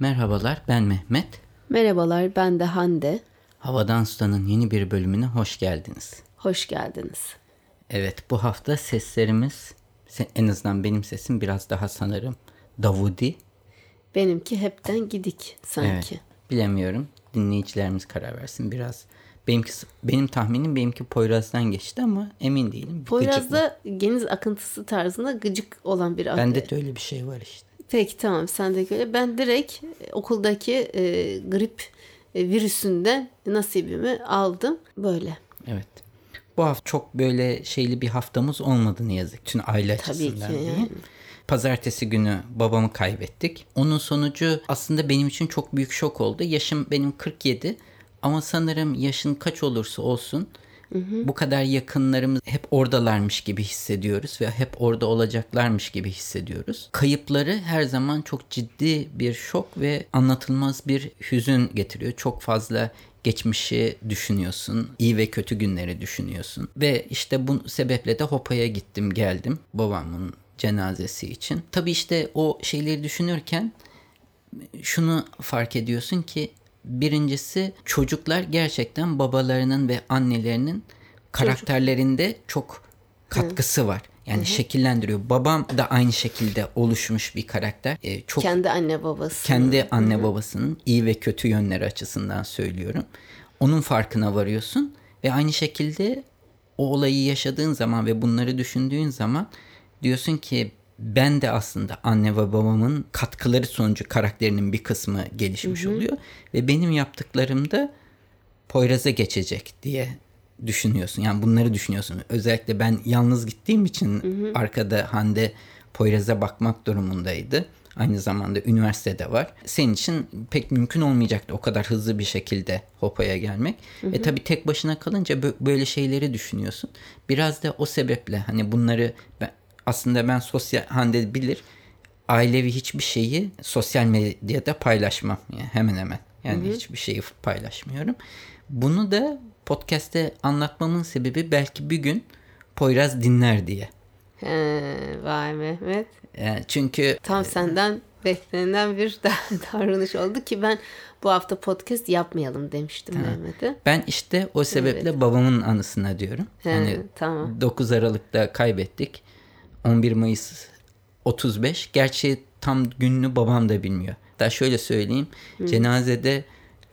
Merhabalar ben Mehmet. Merhabalar ben de Hande. Havadan Sudan'ın yeni bir bölümüne hoş geldiniz. Hoş geldiniz. Evet bu hafta seslerimiz en azından benim sesim biraz daha sanırım Davudi. Benimki hepten gidik sanki. Evet, bilemiyorum. Dinleyicilerimiz karar versin biraz. Benimki, benim tahminim benimki Poyraz'dan geçti ama emin değilim. Poyraz'da geniz akıntısı tarzında gıcık olan bir Bende de öyle bir şey var işte. Peki tamam sen de öyle. Ben direkt okuldaki e, grip e, virüsünde nasibimi aldım. Böyle. Evet. Bu hafta çok böyle şeyli bir haftamız olmadı ne yazık. Tüm aile Tabii açısından ki değil. yani. Pazartesi günü babamı kaybettik. Onun sonucu aslında benim için çok büyük şok oldu. Yaşım benim 47 ama sanırım yaşın kaç olursa olsun Hı. Bu kadar yakınlarımız hep oradalarmış gibi hissediyoruz ve hep orada olacaklarmış gibi hissediyoruz. Kayıpları her zaman çok ciddi bir şok ve anlatılmaz bir hüzün getiriyor. Çok fazla geçmişi düşünüyorsun. iyi ve kötü günleri düşünüyorsun. Ve işte bu sebeple de Hopa'ya gittim geldim babamın cenazesi için. Tabii işte o şeyleri düşünürken şunu fark ediyorsun ki Birincisi çocuklar gerçekten babalarının ve annelerinin karakterlerinde çok katkısı Hı. var. Yani Hı-hı. şekillendiriyor. Babam da aynı şekilde oluşmuş bir karakter. Ee, çok kendi anne babası. Kendi anne Hı-hı. babasının iyi ve kötü yönleri açısından söylüyorum. Onun farkına varıyorsun ve aynı şekilde o olayı yaşadığın zaman ve bunları düşündüğün zaman diyorsun ki ben de aslında anne ve babamın katkıları sonucu karakterinin bir kısmı gelişmiş hı hı. oluyor. Ve benim yaptıklarım da Poyraz'a geçecek diye düşünüyorsun. Yani bunları düşünüyorsun. Özellikle ben yalnız gittiğim için hı hı. arkada Hande Poyraz'a bakmak durumundaydı. Aynı zamanda üniversitede var. Senin için pek mümkün olmayacaktı o kadar hızlı bir şekilde Hopa'ya gelmek. Hı hı. E tabii tek başına kalınca böyle şeyleri düşünüyorsun. Biraz da o sebeple hani bunları ben, aslında ben sosyal Hande bilir ailevi hiçbir şeyi sosyal medyada paylaşmam yani hemen hemen. Yani Hı-hı. hiçbir şeyi paylaşmıyorum. Bunu da podcast'te anlatmamın sebebi belki bir gün Poyraz dinler diye. He, vay Mehmet. Yani çünkü tam senden beklenen bir davranış oldu ki ben bu hafta podcast yapmayalım demiştim ha. Mehmet'e. Ben işte o sebeple evet. babamın anısına diyorum. He, hani tamam. 9 Aralık'ta kaybettik. 11 Mayıs 35. Gerçi tam gününü babam da bilmiyor. Daha şöyle söyleyeyim. Hı. Cenazede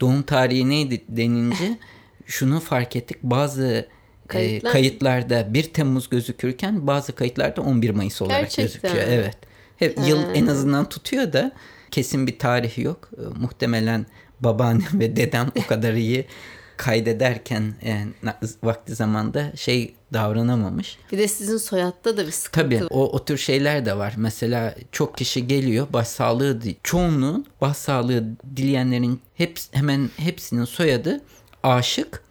doğum tarihi neydi denince şunu fark ettik. Bazı Kayıtlar. e, kayıtlarda 1 Temmuz gözükürken bazı kayıtlarda 11 Mayıs olarak Gerçekten. gözüküyor. Evet. Hep ha. yıl en azından tutuyor da kesin bir tarihi yok. E, muhtemelen babaannem ve dedem o kadar iyi kaydederken e, vakti zamanda şey davranamamış. Bir de sizin soyadda da bir sıkıntı Tabii o, o tür şeyler de var. Mesela çok kişi geliyor başsağlığı çoğunluğun başsağlığı dileyenlerin hep, hemen hepsinin soyadı aşık.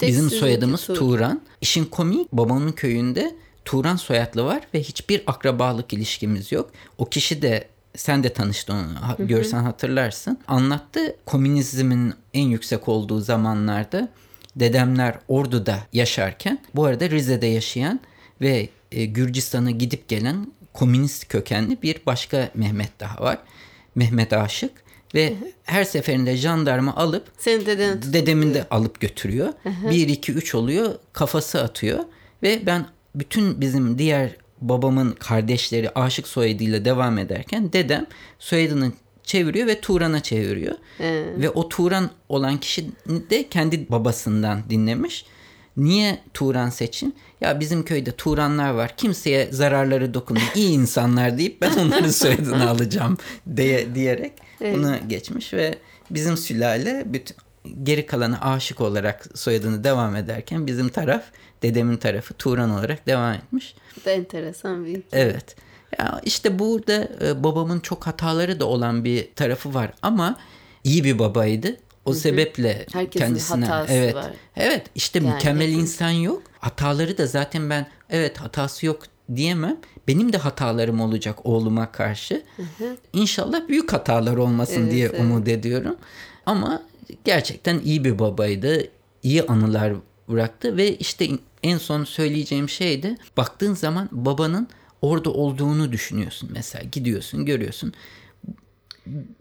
Bizim soyadımız Turan. Turan. İşin komik babamın köyünde Turan soyadlı var ve hiçbir akrabalık ilişkimiz yok. O kişi de sen de tanıştın onu görsen hatırlarsın. Anlattı komünizmin en yüksek olduğu zamanlarda dedemler Ordu'da yaşarken bu arada Rize'de yaşayan ve e, Gürcistan'a gidip gelen komünist kökenli bir başka Mehmet daha var. Mehmet Aşık ve her seferinde jandarma alıp Senin deden dedemin de alıp götürüyor. 1 2 3 oluyor. Kafası atıyor ve ben bütün bizim diğer babamın kardeşleri aşık soyadıyla devam ederken dedem soyadını çeviriyor ve Turan'a çeviriyor. Ee. Ve o Turan olan kişi de kendi babasından dinlemiş. Niye Turan seçin? Ya bizim köyde Turanlar var. Kimseye zararları dokunmuyor. İyi insanlar deyip ben onların soyadını alacağım diye diyerek evet. bunu geçmiş ve bizim sülale bütün geri kalanı aşık olarak soyadını devam ederken bizim taraf dedemin tarafı Turan olarak devam etmiş. Bu da enteresan bir Evet. Ya işte burada e, babamın çok hataları da olan bir tarafı var ama iyi bir babaydı. O Hı-hı. sebeple Herkesin kendisine hatası evet var. evet işte yani mükemmel hepimiz. insan yok. Hataları da zaten ben evet hatası yok diyemem. Benim de hatalarım olacak oğluma karşı. Hı hı. İnşallah büyük hatalar olmasın evet, diye evet. umut ediyorum. Ama gerçekten iyi bir babaydı. İyi anılar bıraktı ve işte en son söyleyeceğim şey de baktığın zaman babanın orada olduğunu düşünüyorsun mesela gidiyorsun görüyorsun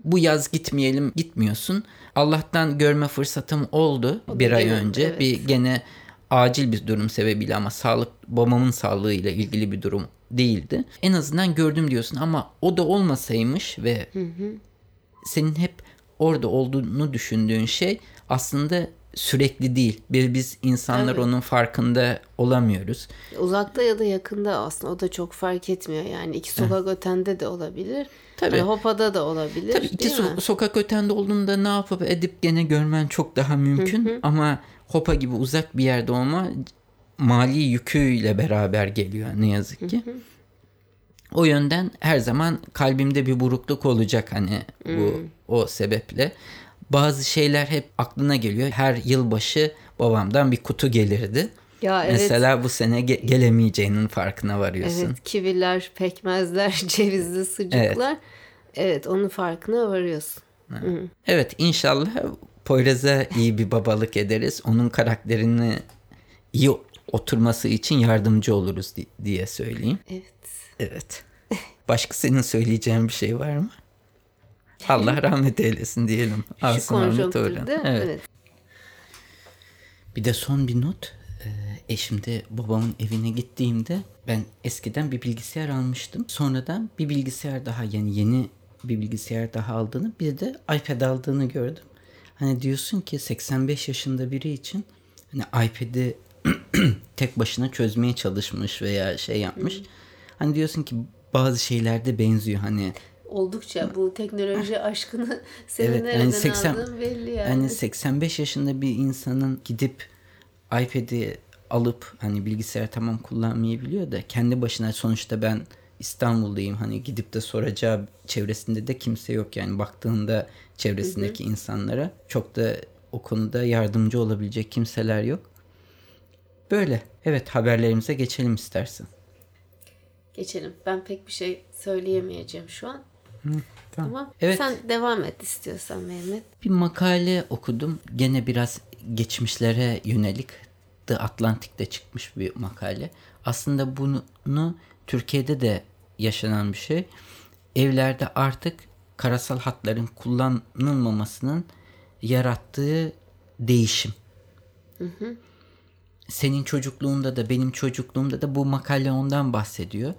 bu yaz gitmeyelim gitmiyorsun. Allah'tan görme fırsatım oldu O bir ay gene, önce. evet. Bir gene acil bir durum sebebiyle ama sağlık babamın sağlığıyla ilgili bir durum değildi. En azından gördüm diyorsun ama o da olmasaymış ve senin hep orada olduğunu düşündüğün şey aslında sürekli değil. Bir biz insanlar Evet. onun farkında olamıyoruz. Uzakta ya da yakında aslında o da çok fark etmiyor. Yani iki sokak ötende de olabilir. Tabii. Hani Hopa'da da olabilir. Tabii iki so- sokak ötende olduğunda ne yapıp edip gene görmen çok daha mümkün ama Hopa gibi uzak bir yerde olma mali yüküyle beraber geliyor ne yazık ki. O yönden her zaman kalbimde bir burukluk olacak hani bu o sebeple. Bazı şeyler hep aklına geliyor. Her yılbaşı babamdan bir kutu gelirdi. Ya evet. Mesela bu sene ge- gelemeyeceğinin farkına varıyorsun. Evet, kiviler, pekmezler, cevizli sucuklar. Evet, onun farkına varıyorsun. Evet inşallah Poyraz'a iyi bir babalık ederiz. Onun karakterini iyi oturması için yardımcı oluruz di- diye söyleyeyim. Evet. Evet. Başka senin söyleyeceğin bir şey var mı? Allah rahmet eylesin diyelim. Şu Asım Ahmet. Orhan. Evet. Evet. Bir de son bir not. Ee, eşimde babamın evine gittiğimde ben eskiden bir bilgisayar almıştım. Sonradan bir bilgisayar daha yani yeni bir bilgisayar daha aldığını bir de iPad aldığını gördüm. Hani diyorsun ki 85 yaşında biri için hani iPad'i tek başına çözmeye çalışmış veya şey yapmış. Hani diyorsun ki bazı şeylerde benziyor hani Oldukça bu teknoloji aşkını senin Evet, yani nereden 80 aldığın belli yani. Yani 85 yaşında bir insanın gidip iPad'i alıp hani bilgisayar tamam kullanmayabiliyor da kendi başına sonuçta ben İstanbul'dayım hani gidip de soracağı çevresinde de kimse yok yani baktığında çevresindeki insanlara çok da o konuda yardımcı olabilecek kimseler yok. Böyle. Evet haberlerimize geçelim istersen. Geçelim. Ben pek bir şey söyleyemeyeceğim şu an. Tamam. Ama Evet. sen devam et istiyorsan Mehmet. Bir makale okudum. Gene biraz geçmişlere yönelik The Atlantic'te çıkmış bir makale. Aslında bunu Türkiye'de de yaşanan bir şey. Evlerde artık karasal hatların kullanılmamasının yarattığı değişim. Senin çocukluğunda da benim çocukluğumda da bu makale ondan bahsediyor.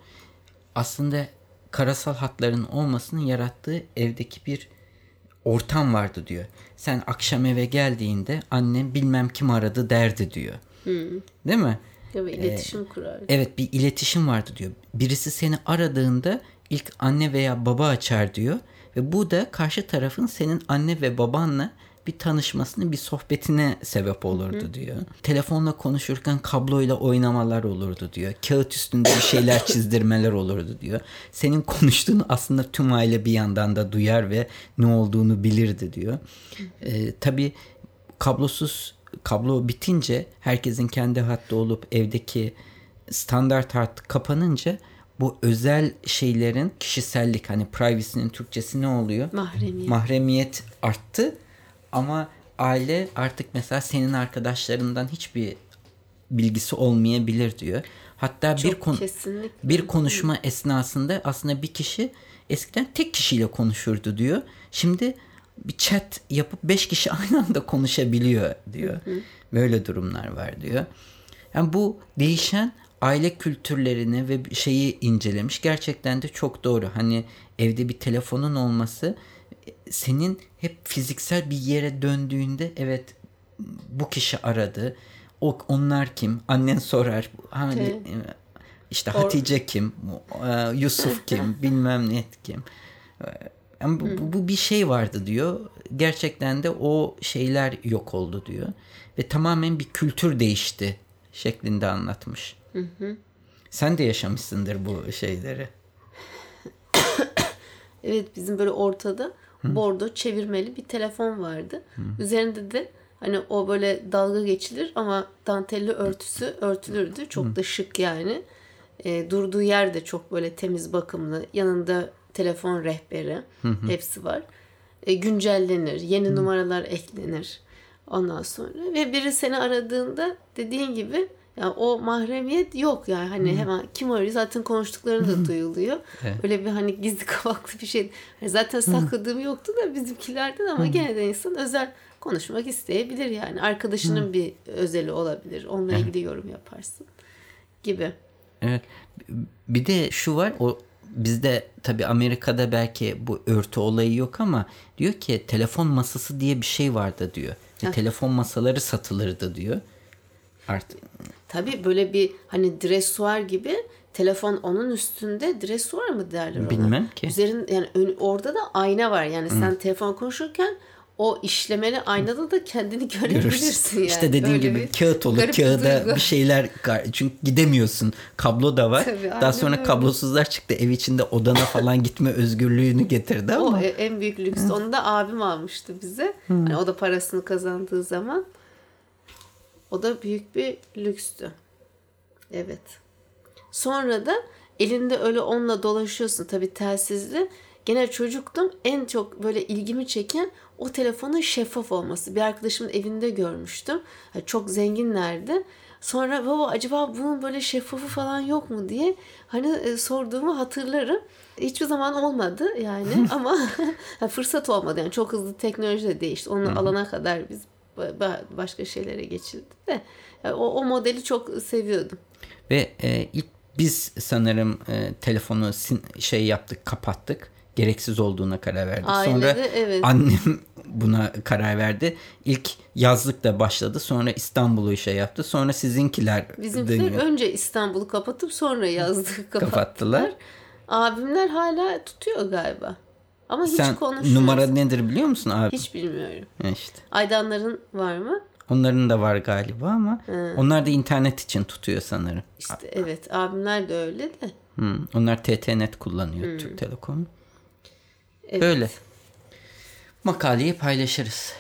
Aslında karasal hatların olmasının yarattığı evdeki bir ortam vardı diyor. Sen akşam eve geldiğinde annem bilmem kim aradı derdi diyor. Değil mi? Tabii iletişim kurar. Evet bir iletişim vardı diyor. Birisi seni aradığında ilk anne veya baba açar diyor. Ve bu da karşı tarafın senin anne ve babanla bir tanışmasını, bir sohbetine sebep olurdu diyor. Telefonla konuşurken kabloyla oynamalar olurdu diyor. Kağıt üstünde bir şeyler çizdirmeler olurdu diyor. Senin konuştuğunu aslında tüm aile bir yandan da duyar ve ne olduğunu bilirdi diyor. Ee, tabii kablosuz kablo bitince herkesin kendi hattı olup evdeki standart hat kapanınca bu özel şeylerin kişisellik hani privacy'nin Türkçesi ne oluyor? Mahremiyet. Mahremiyet arttı ama aile artık mesela senin arkadaşlarından hiçbir bilgisi olmayabilir diyor. Hatta bir Çok konu kesinlikle. bir konuşma esnasında aslında bir kişi eskiden tek kişiyle konuşurdu diyor. Şimdi bir chat yapıp beş kişi aynı anda konuşabiliyor diyor. Böyle durumlar var diyor. Yani bu değişen aile kültürlerini ve şeyi incelemiş. Gerçekten de çok doğru. Hani evde bir telefonun olması senin hep fiziksel bir yere döndüğünde evet bu kişi aradı. O onlar kim? Annen sorar. Hani Evet. işte Or- Hatice kim? Ee, Yusuf kim? Bilmem ne kim. Yani bu, bu, bu bir şey vardı diyor. Gerçekten de o şeyler yok oldu diyor. Ve tamamen bir kültür değişti şeklinde anlatmış. Sen de yaşamışsındır bu şeyleri. Evet bizim böyle ortada bordo çevirmeli bir telefon vardı. Üzerinde de hani o böyle dalga geçilir ama dantelli örtüsü örtülürdü. Çok da şık yani. E, durduğu yer de çok böyle temiz bakımlı. Yanında telefon rehberi hepsi var. E, güncellenir. Yeni numaralar eklenir. Ondan sonra ve biri seni aradığında dediğin gibi Yani o mahremiyet yok yani hani hemen kim arıyor zaten konuştukları da duyuluyor. Evet. Öyle bir hani gizli kapaklı bir şey. Hani zaten sakladığım yoktu da bizimkilerden ama gene de insan özel konuşmak isteyebilir yani. Arkadaşının bir özeli olabilir. Onunla ilgili yorum yaparsın gibi. Evet. Bir de şu var o bizde tabii Amerika'da belki bu örtü olayı yok ama diyor ki telefon masası diye bir şey vardı diyor. Ve telefon masaları satılırdı diyor. Artık Tabii böyle bir hani dresuar gibi telefon onun üstünde dresuar mı derler ona? Bilmem ki. Üzerin yani ön- orada da ayna var. Yani sen telefon konuşurken o işlemeli aynada da kendini görebilirsin yani. İşte dediğin Öyle gibi kağıt olur. Kağıda duygu. bir şeyler çünkü gidemiyorsun. Kablo da var. Tabii, Daha sonra öyle. kablosuzlar çıktı. Ev içinde odana falan gitme özgürlüğünü getirdi O ama e- en büyük lüks. Onu da abim almıştı bize. Hani o da parasını kazandığı zaman. O da büyük bir lükstü. Evet. Sonra da elinde öyle onunla dolaşıyorsun tabii telsizli. Gene çocuktum. En çok böyle ilgimi çeken o telefonun şeffaf olması. Bir arkadaşımın evinde görmüştüm. Yani çok zenginlerdi. Sonra baba acaba bunun böyle şeffafı falan yok mu diye hani e, sorduğumu hatırlarım. Hiçbir zaman olmadı yani ama fırsat olmadı. Yani çok hızlı teknoloji de değişti. Onu alana kadar biz başka şeylere geçildi de. Yani o, o modeli çok seviyordum. ve e, ilk biz sanırım e, telefonu sin- şey yaptık, kapattık. Gereksiz olduğuna karar verdik. Ailede, Sonra evet. annem buna karar verdi. İlk yazlıkla başladı. Sonra İstanbul'u şey yaptı. Sonra sizinkiler Bizimkiler dönüyor. önce İstanbul'u kapatıp sonra yazdık kapattılar. Kapattılar. Abimler hala tutuyor galiba. Ama hiç Sen konuşmuyoruz. numara nedir biliyor musun abi? Hiç bilmiyorum. İşte. Aydanların var mı? Onların da var galiba ama onlar da internet için tutuyor sanırım. İşte evet abimler de öyle de. Hmm, Onlar TTNet kullanıyor Türk Telekom. Evet. Böyle. Makaleyi paylaşırız.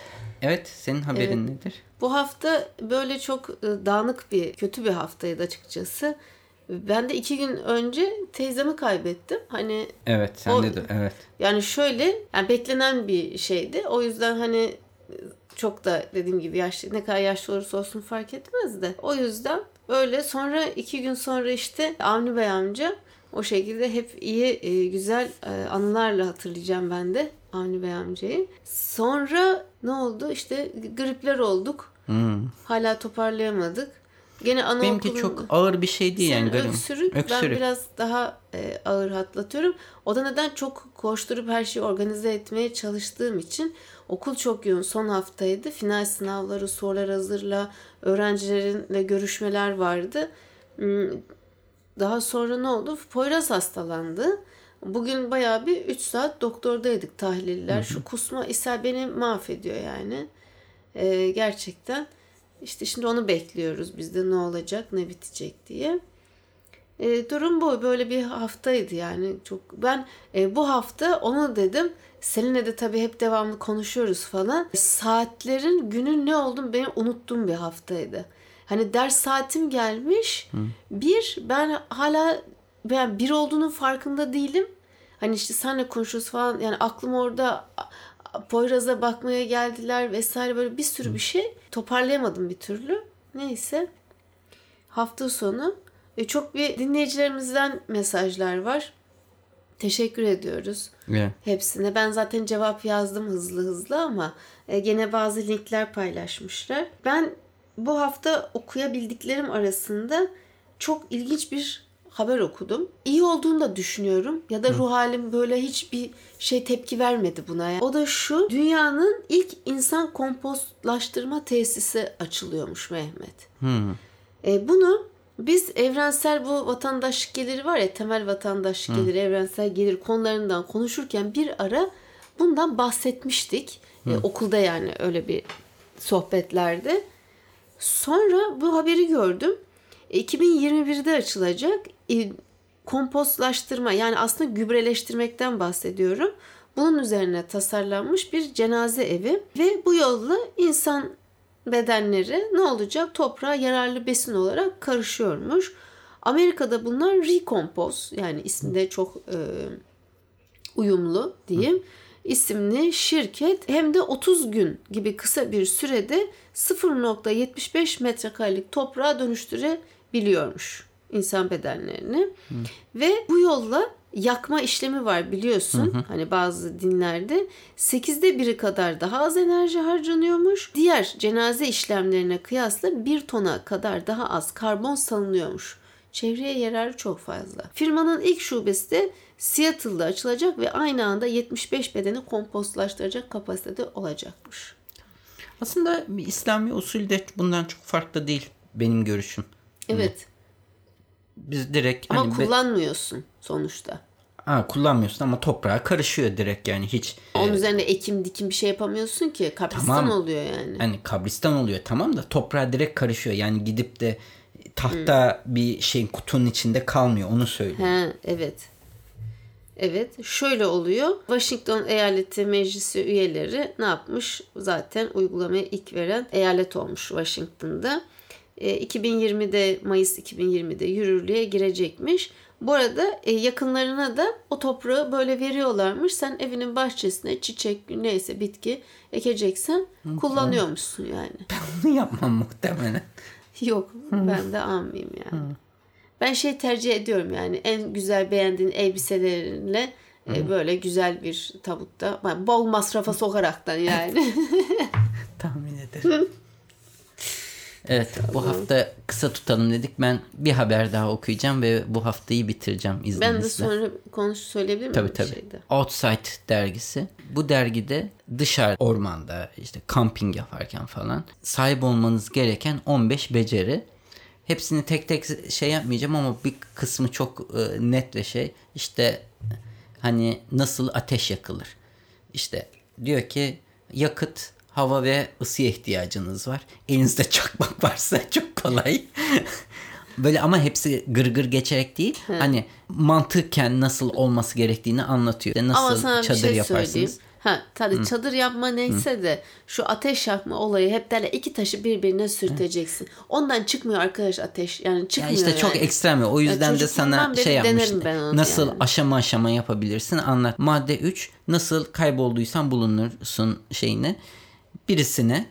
Evet, senin haberin nedir? Bu hafta böyle çok e, dağınık bir, kötü bir haftaydı açıkçası. Ben de iki gün önce teyzemi kaybettim. Hani Evet, sen de evet. Yani şöyle, yani beklenen bir şeydi. O yüzden hani çok da dediğim gibi yaşlı ne kadar yaşlı olursa olsun fark etmez de. O yüzden öyle sonra iki gün sonra işte Avni Bey amca o şekilde hep iyi e, güzel e, anılarla hatırlayacağım ben de Avni Bey amcayı. Sonra ne oldu? İşte gripler olduk. Hmm. Hala toparlayamadık. Gene anaokulunda... Benimki çok ağır bir şey değil yani. Senin garip. öksürük, ben Öksürük. biraz daha e, ağır hatlatıyorum. O da neden çok koşturup her şeyi organize etmeye çalıştığım için okul çok yoğun son haftaydı. Final sınavları, sorular hazırla, öğrencilerinle görüşmeler vardı. Hmm, Daha sonra ne oldu? Poyraz hastalandı. Bugün bayağı bir 3 saat doktordaydık tahliller. Şu kusma ishal beni mahvediyor yani. E, gerçekten. İşte şimdi onu bekliyoruz biz de ne olacak ne bitecek diye. E, durum bu. Böyle bir haftaydı yani. Çok ben e, bu hafta onu dedim. Seninle de tabii hep devamlı konuşuyoruz falan. Saatlerin günün ne olduğunu benim unuttuğum bir haftaydı. Hani ders saatim gelmiş. Bir ben hala ben bir olduğunun farkında değilim. Hani işte senle konuşuyoruz falan. Yani aklım orada Poyraz'a bakmaya geldiler vesaire böyle bir sürü bir şey. Toparlayamadım bir türlü. Neyse. Hafta sonu e, çok bir dinleyicilerimizden mesajlar var. Teşekkür ediyoruz Evet. hepsine. Ben zaten cevap yazdım hızlı hızlı ama e, gene bazı linkler paylaşmışlar. Ben bu hafta okuyabildiklerim arasında çok ilginç bir haber okudum. İyi olduğunu da düşünüyorum. Ya da ruh halim böyle hiçbir şey tepki vermedi buna. ya. O da şu. Dünyanın ilk insan kompostlaştırma tesisi açılıyormuş Mehmet. Hmm. E, bunu biz evrensel bu vatandaşlık geliri var ya temel vatandaşlık geliri, evrensel gelir konularından konuşurken bir ara bundan bahsetmiştik. E, okulda yani öyle bir sohbetlerde. Sonra bu haberi gördüm. E, 2021'de açılacak e, kompostlaştırma yani aslında gübreleştirmekten bahsediyorum. Bunun üzerine tasarlanmış bir cenaze evi ve bu yolla insan bedenleri ne olacak? Toprağa yararlı besin olarak karışıyormuş. Amerika'da bunlar recompose yani ismi de çok e, uyumlu diyeyim. isimli şirket hem de 30 gün gibi kısa bir sürede 0.75 metrekarelik toprağa dönüştürebiliyormuş insan bedenlerini. Hı. Ve bu yolla yakma işlemi var biliyorsun. Hı hı. Hani bazı dinlerde 8'de biri kadar daha az enerji harcanıyormuş. Diğer cenaze işlemlerine kıyasla 1 tona kadar daha az karbon salınıyormuş. Çevreye yararı çok fazla. Firmanın ilk şubesi de Seattle'da açılacak ve aynı anda 75 bedeni kompostlaştıracak kapasitede olacakmış. Aslında İslami usul de bundan çok farklı değil benim görüşüm. Evet. Biz direkt ama hani kullanmıyorsun be... sonuçta. Ha, kullanmıyorsun ama toprağa karışıyor direkt yani hiç. Onun e... üzerine ekim dikim bir şey yapamıyorsun ki kabristan tamam. oluyor yani. Hani kabristan oluyor tamam da toprağa direkt karışıyor. Yani gidip de tahta hmm. bir şeyin kutunun içinde kalmıyor onu söylüyor. He, evet. Evet şöyle oluyor. Washington Eyaleti Meclisi üyeleri ne yapmış? Zaten uygulamaya ilk veren eyalet olmuş Washington'da. 2020'de e, Mayıs 2020'de yürürlüğe girecekmiş. Bu arada e, yakınlarına da o toprağı böyle veriyorlarmış. Sen evinin bahçesine çiçek neyse bitki ekeceksen kullanıyormuşsun yani. Ben onu yapmam muhtemelen. Yok ben de almayayım yani. Ben şey tercih ediyorum yani en güzel beğendiğin elbiselerinle e, böyle güzel bir tabutta bol masrafa sokaraktan yani. Tahmin ederim. Evet bu hafta kısa tutalım dedik. Ben bir haber daha okuyacağım ve bu haftayı bitireceğim izninizle. Ben de sonra konuş söyleyebilir miyim? Tabii tabii. Şeyde? Outside dergisi. Bu dergide dışarı ormanda işte kamping yaparken falan sahip olmanız gereken 15 beceri. Hepsini tek tek şey yapmayacağım ama bir kısmı çok e, net ve şey. İşte hani nasıl ateş yakılır. İşte diyor ki yakıt hava ve ısıya ihtiyacınız var. Elinizde çakmak varsa çok kolay. Böyle ama hepsi gırgır geçerek değil. He. Hani mantıken nasıl olması gerektiğini anlatıyor. Nasıl ama sana çadır bir şey yaparsınız. Söyleyeyim. Ha tabii Hı. çadır yapma neyse Hı. de şu ateş yakma olayı hep derler iki taşı birbirine sürteceksin. Hı. Ondan çıkmıyor arkadaş ateş. Yani çıkmıyor. Ya işte yani. çok ekstrem. O yüzden de sana şey yapmıştım. Nasıl yani. aşama aşama yapabilirsin anlat. Madde 3 nasıl kaybolduysan bulunursun şeyini birisine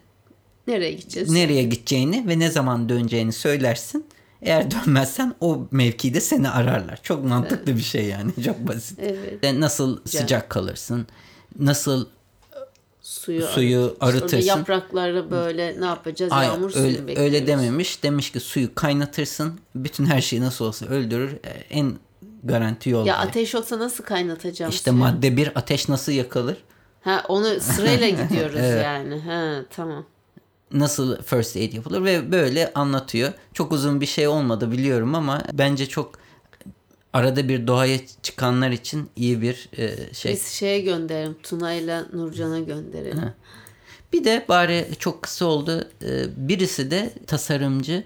nereye gideceğiz? Nereye gideceğini ve ne zaman döneceğini söylersin. Eğer dönmezsen o mevkide seni ararlar. Çok mantıklı evet. bir şey yani. Çok basit. Evet. Nasıl Güzel. sıcak kalırsın? Nasıl suyu, suyu arıtırsın. Orada yaprakları böyle ne yapacağız? Ay, Yağmur öyle, suyu bekliyoruz. Öyle dememiş. Demiş ki suyu kaynatırsın. Bütün her şeyi nasıl olsa öldürür. E, en garanti yol. Ya ateş yoksa nasıl kaynatacağım İşte suyu? madde bir ateş nasıl yakılır? Ha onu sırayla gidiyoruz evet. yani. Ha tamam. Nasıl first aid yapılır ve böyle anlatıyor. Çok uzun bir şey olmadı biliyorum ama bence çok arada bir doğaya çıkanlar için iyi bir e, şey. Biz şeye gönderelim. Tuna ile Nurcan'a gönderelim. Ha. Bir de bari çok kısa oldu. E, birisi de tasarımcı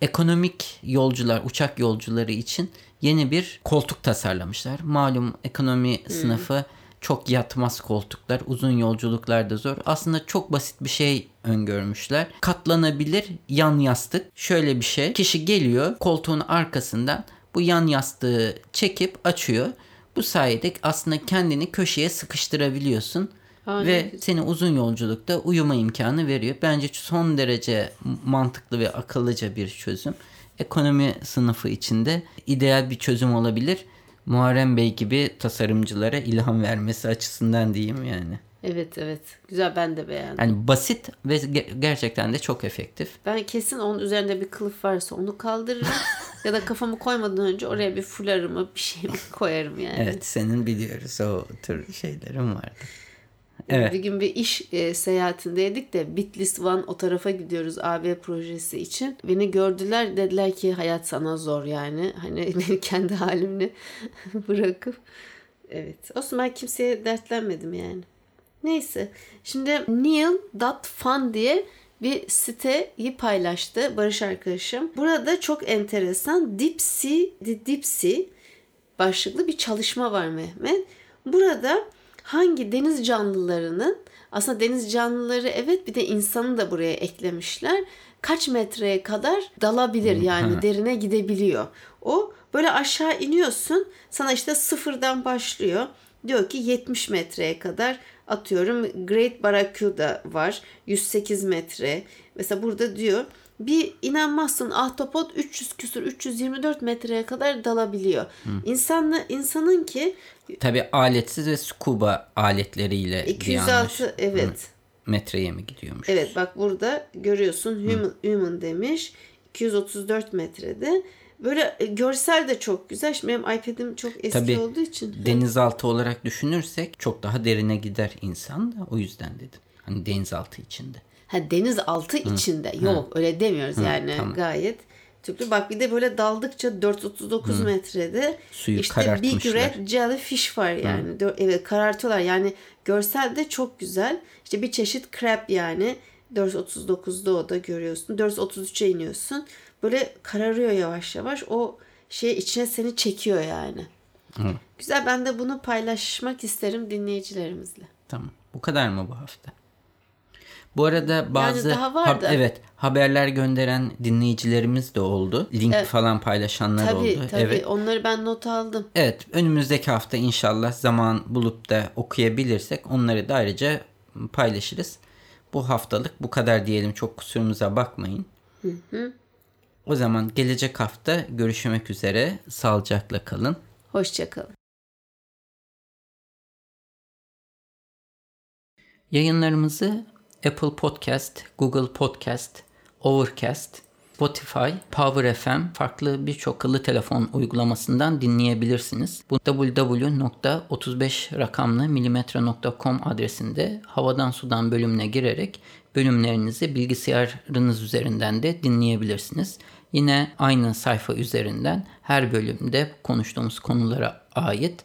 ekonomik yolcular, uçak yolcuları için yeni bir koltuk tasarlamışlar. Malum ekonomi hmm. Çok yatmaz koltuklar, uzun yolculuklarda zor. Aslında çok basit bir şey öngörmüşler. Katlanabilir yan yastık. Şöyle bir şey. Kişi geliyor koltuğun arkasından bu yan yastığı çekip açıyor. Bu sayede aslında kendini köşeye sıkıştırabiliyorsun. Aa, ve seni uzun yolculukta uyuma imkanı veriyor. Bence son derece mantıklı ve akıllıca bir çözüm. Ekonomi sınıfı içinde ideal bir çözüm olabilir. Muharrem Bey gibi tasarımcılara ilham vermesi açısından diyeyim yani. Evet evet. Güzel ben de beğendim. Yani basit ve gerçekten de çok efektif. Ben kesin onun üzerinde bir kılıf varsa onu kaldırırım. ya da kafamı koymadan önce oraya bir fularımı bir şey koyarım yani. Evet senin biliyoruz o tür şeylerin vardı. Evet. Bir gün bir iş e, seyahatindeydik de Bitlis Van o tarafa gidiyoruz AB projesi için. Beni gördüler dediler ki hayat sana zor yani. Hani kendi halimle bırakıp. Evet. Olsun ben kimseye dertlenmedim yani. Neyse. Şimdi Neil.fun diye bir siteyi paylaştı Barış arkadaşım. Burada çok enteresan Deep Sea başlıklı bir çalışma var Mehmet. Burada hangi deniz canlılarının aslında deniz canlıları evet bir de insanı da buraya eklemişler. Kaç metreye kadar dalabilir yani derine gidebiliyor. O böyle aşağı iniyorsun sana işte sıfırdan başlıyor. Diyor ki 70 metreye kadar atıyorum Great Barracuda var 108 metre. Mesela burada diyor bir inanmazsın ahtapot 300 küsur 324 metreye kadar dalabiliyor. İnsanla insanın ki Tabii aletsiz ve scuba aletleriyle bir 206 anlaş- evet. metreye mi gidiyormuş? Evet bak burada görüyorsun human, human demiş. 234 metrede. Böyle e, görsel de çok güzel. Şimdi benim iPad'im çok eski Tabii olduğu için. denizaltı olarak düşünürsek çok daha derine gider insan da o yüzden dedim. Hani denizaltı içinde. Ha denizaltı içinde. Yok öyle demiyoruz yani tamam. gayet. Türkçe bak bir de böyle daldıkça 439 metrede Suyu işte Big. Red Jellyfish var yani. Dö- Evet karartıyorlar yani görsel de çok güzel. İşte bir çeşit crab yani. 439'da o da görüyorsun. 433'e iniyorsun. Böyle kararıyor yavaş yavaş. O şey içine seni çekiyor yani. Güzel ben de bunu paylaşmak isterim dinleyicilerimizle. Tamam. Bu kadar mı bu hafta? Bu arada bazı daha hab- da. evet haberler gönderen dinleyicilerimiz de oldu. Link falan paylaşanlar Tabii oldu. tabii Evet. onları ben not aldım. Evet, önümüzdeki hafta inşallah zaman bulup da okuyabilirsek onları da ayrıca paylaşırız. Bu haftalık bu kadar diyelim. Çok kusurumuza bakmayın. O zaman gelecek hafta görüşmek üzere. Sağlıcakla kalın. Hoşçakalın. Yayınlarımızı Apple Podcast, Google Podcast, Overcast, Spotify, Power FM farklı birçok akıllı telefon uygulamasından dinleyebilirsiniz. Bu www.35 rakamlı adresinde havadan sudan bölümüne girerek bölümlerinizi bilgisayarınız üzerinden de dinleyebilirsiniz. Yine aynı sayfa üzerinden her bölümde konuştuğumuz konulara ait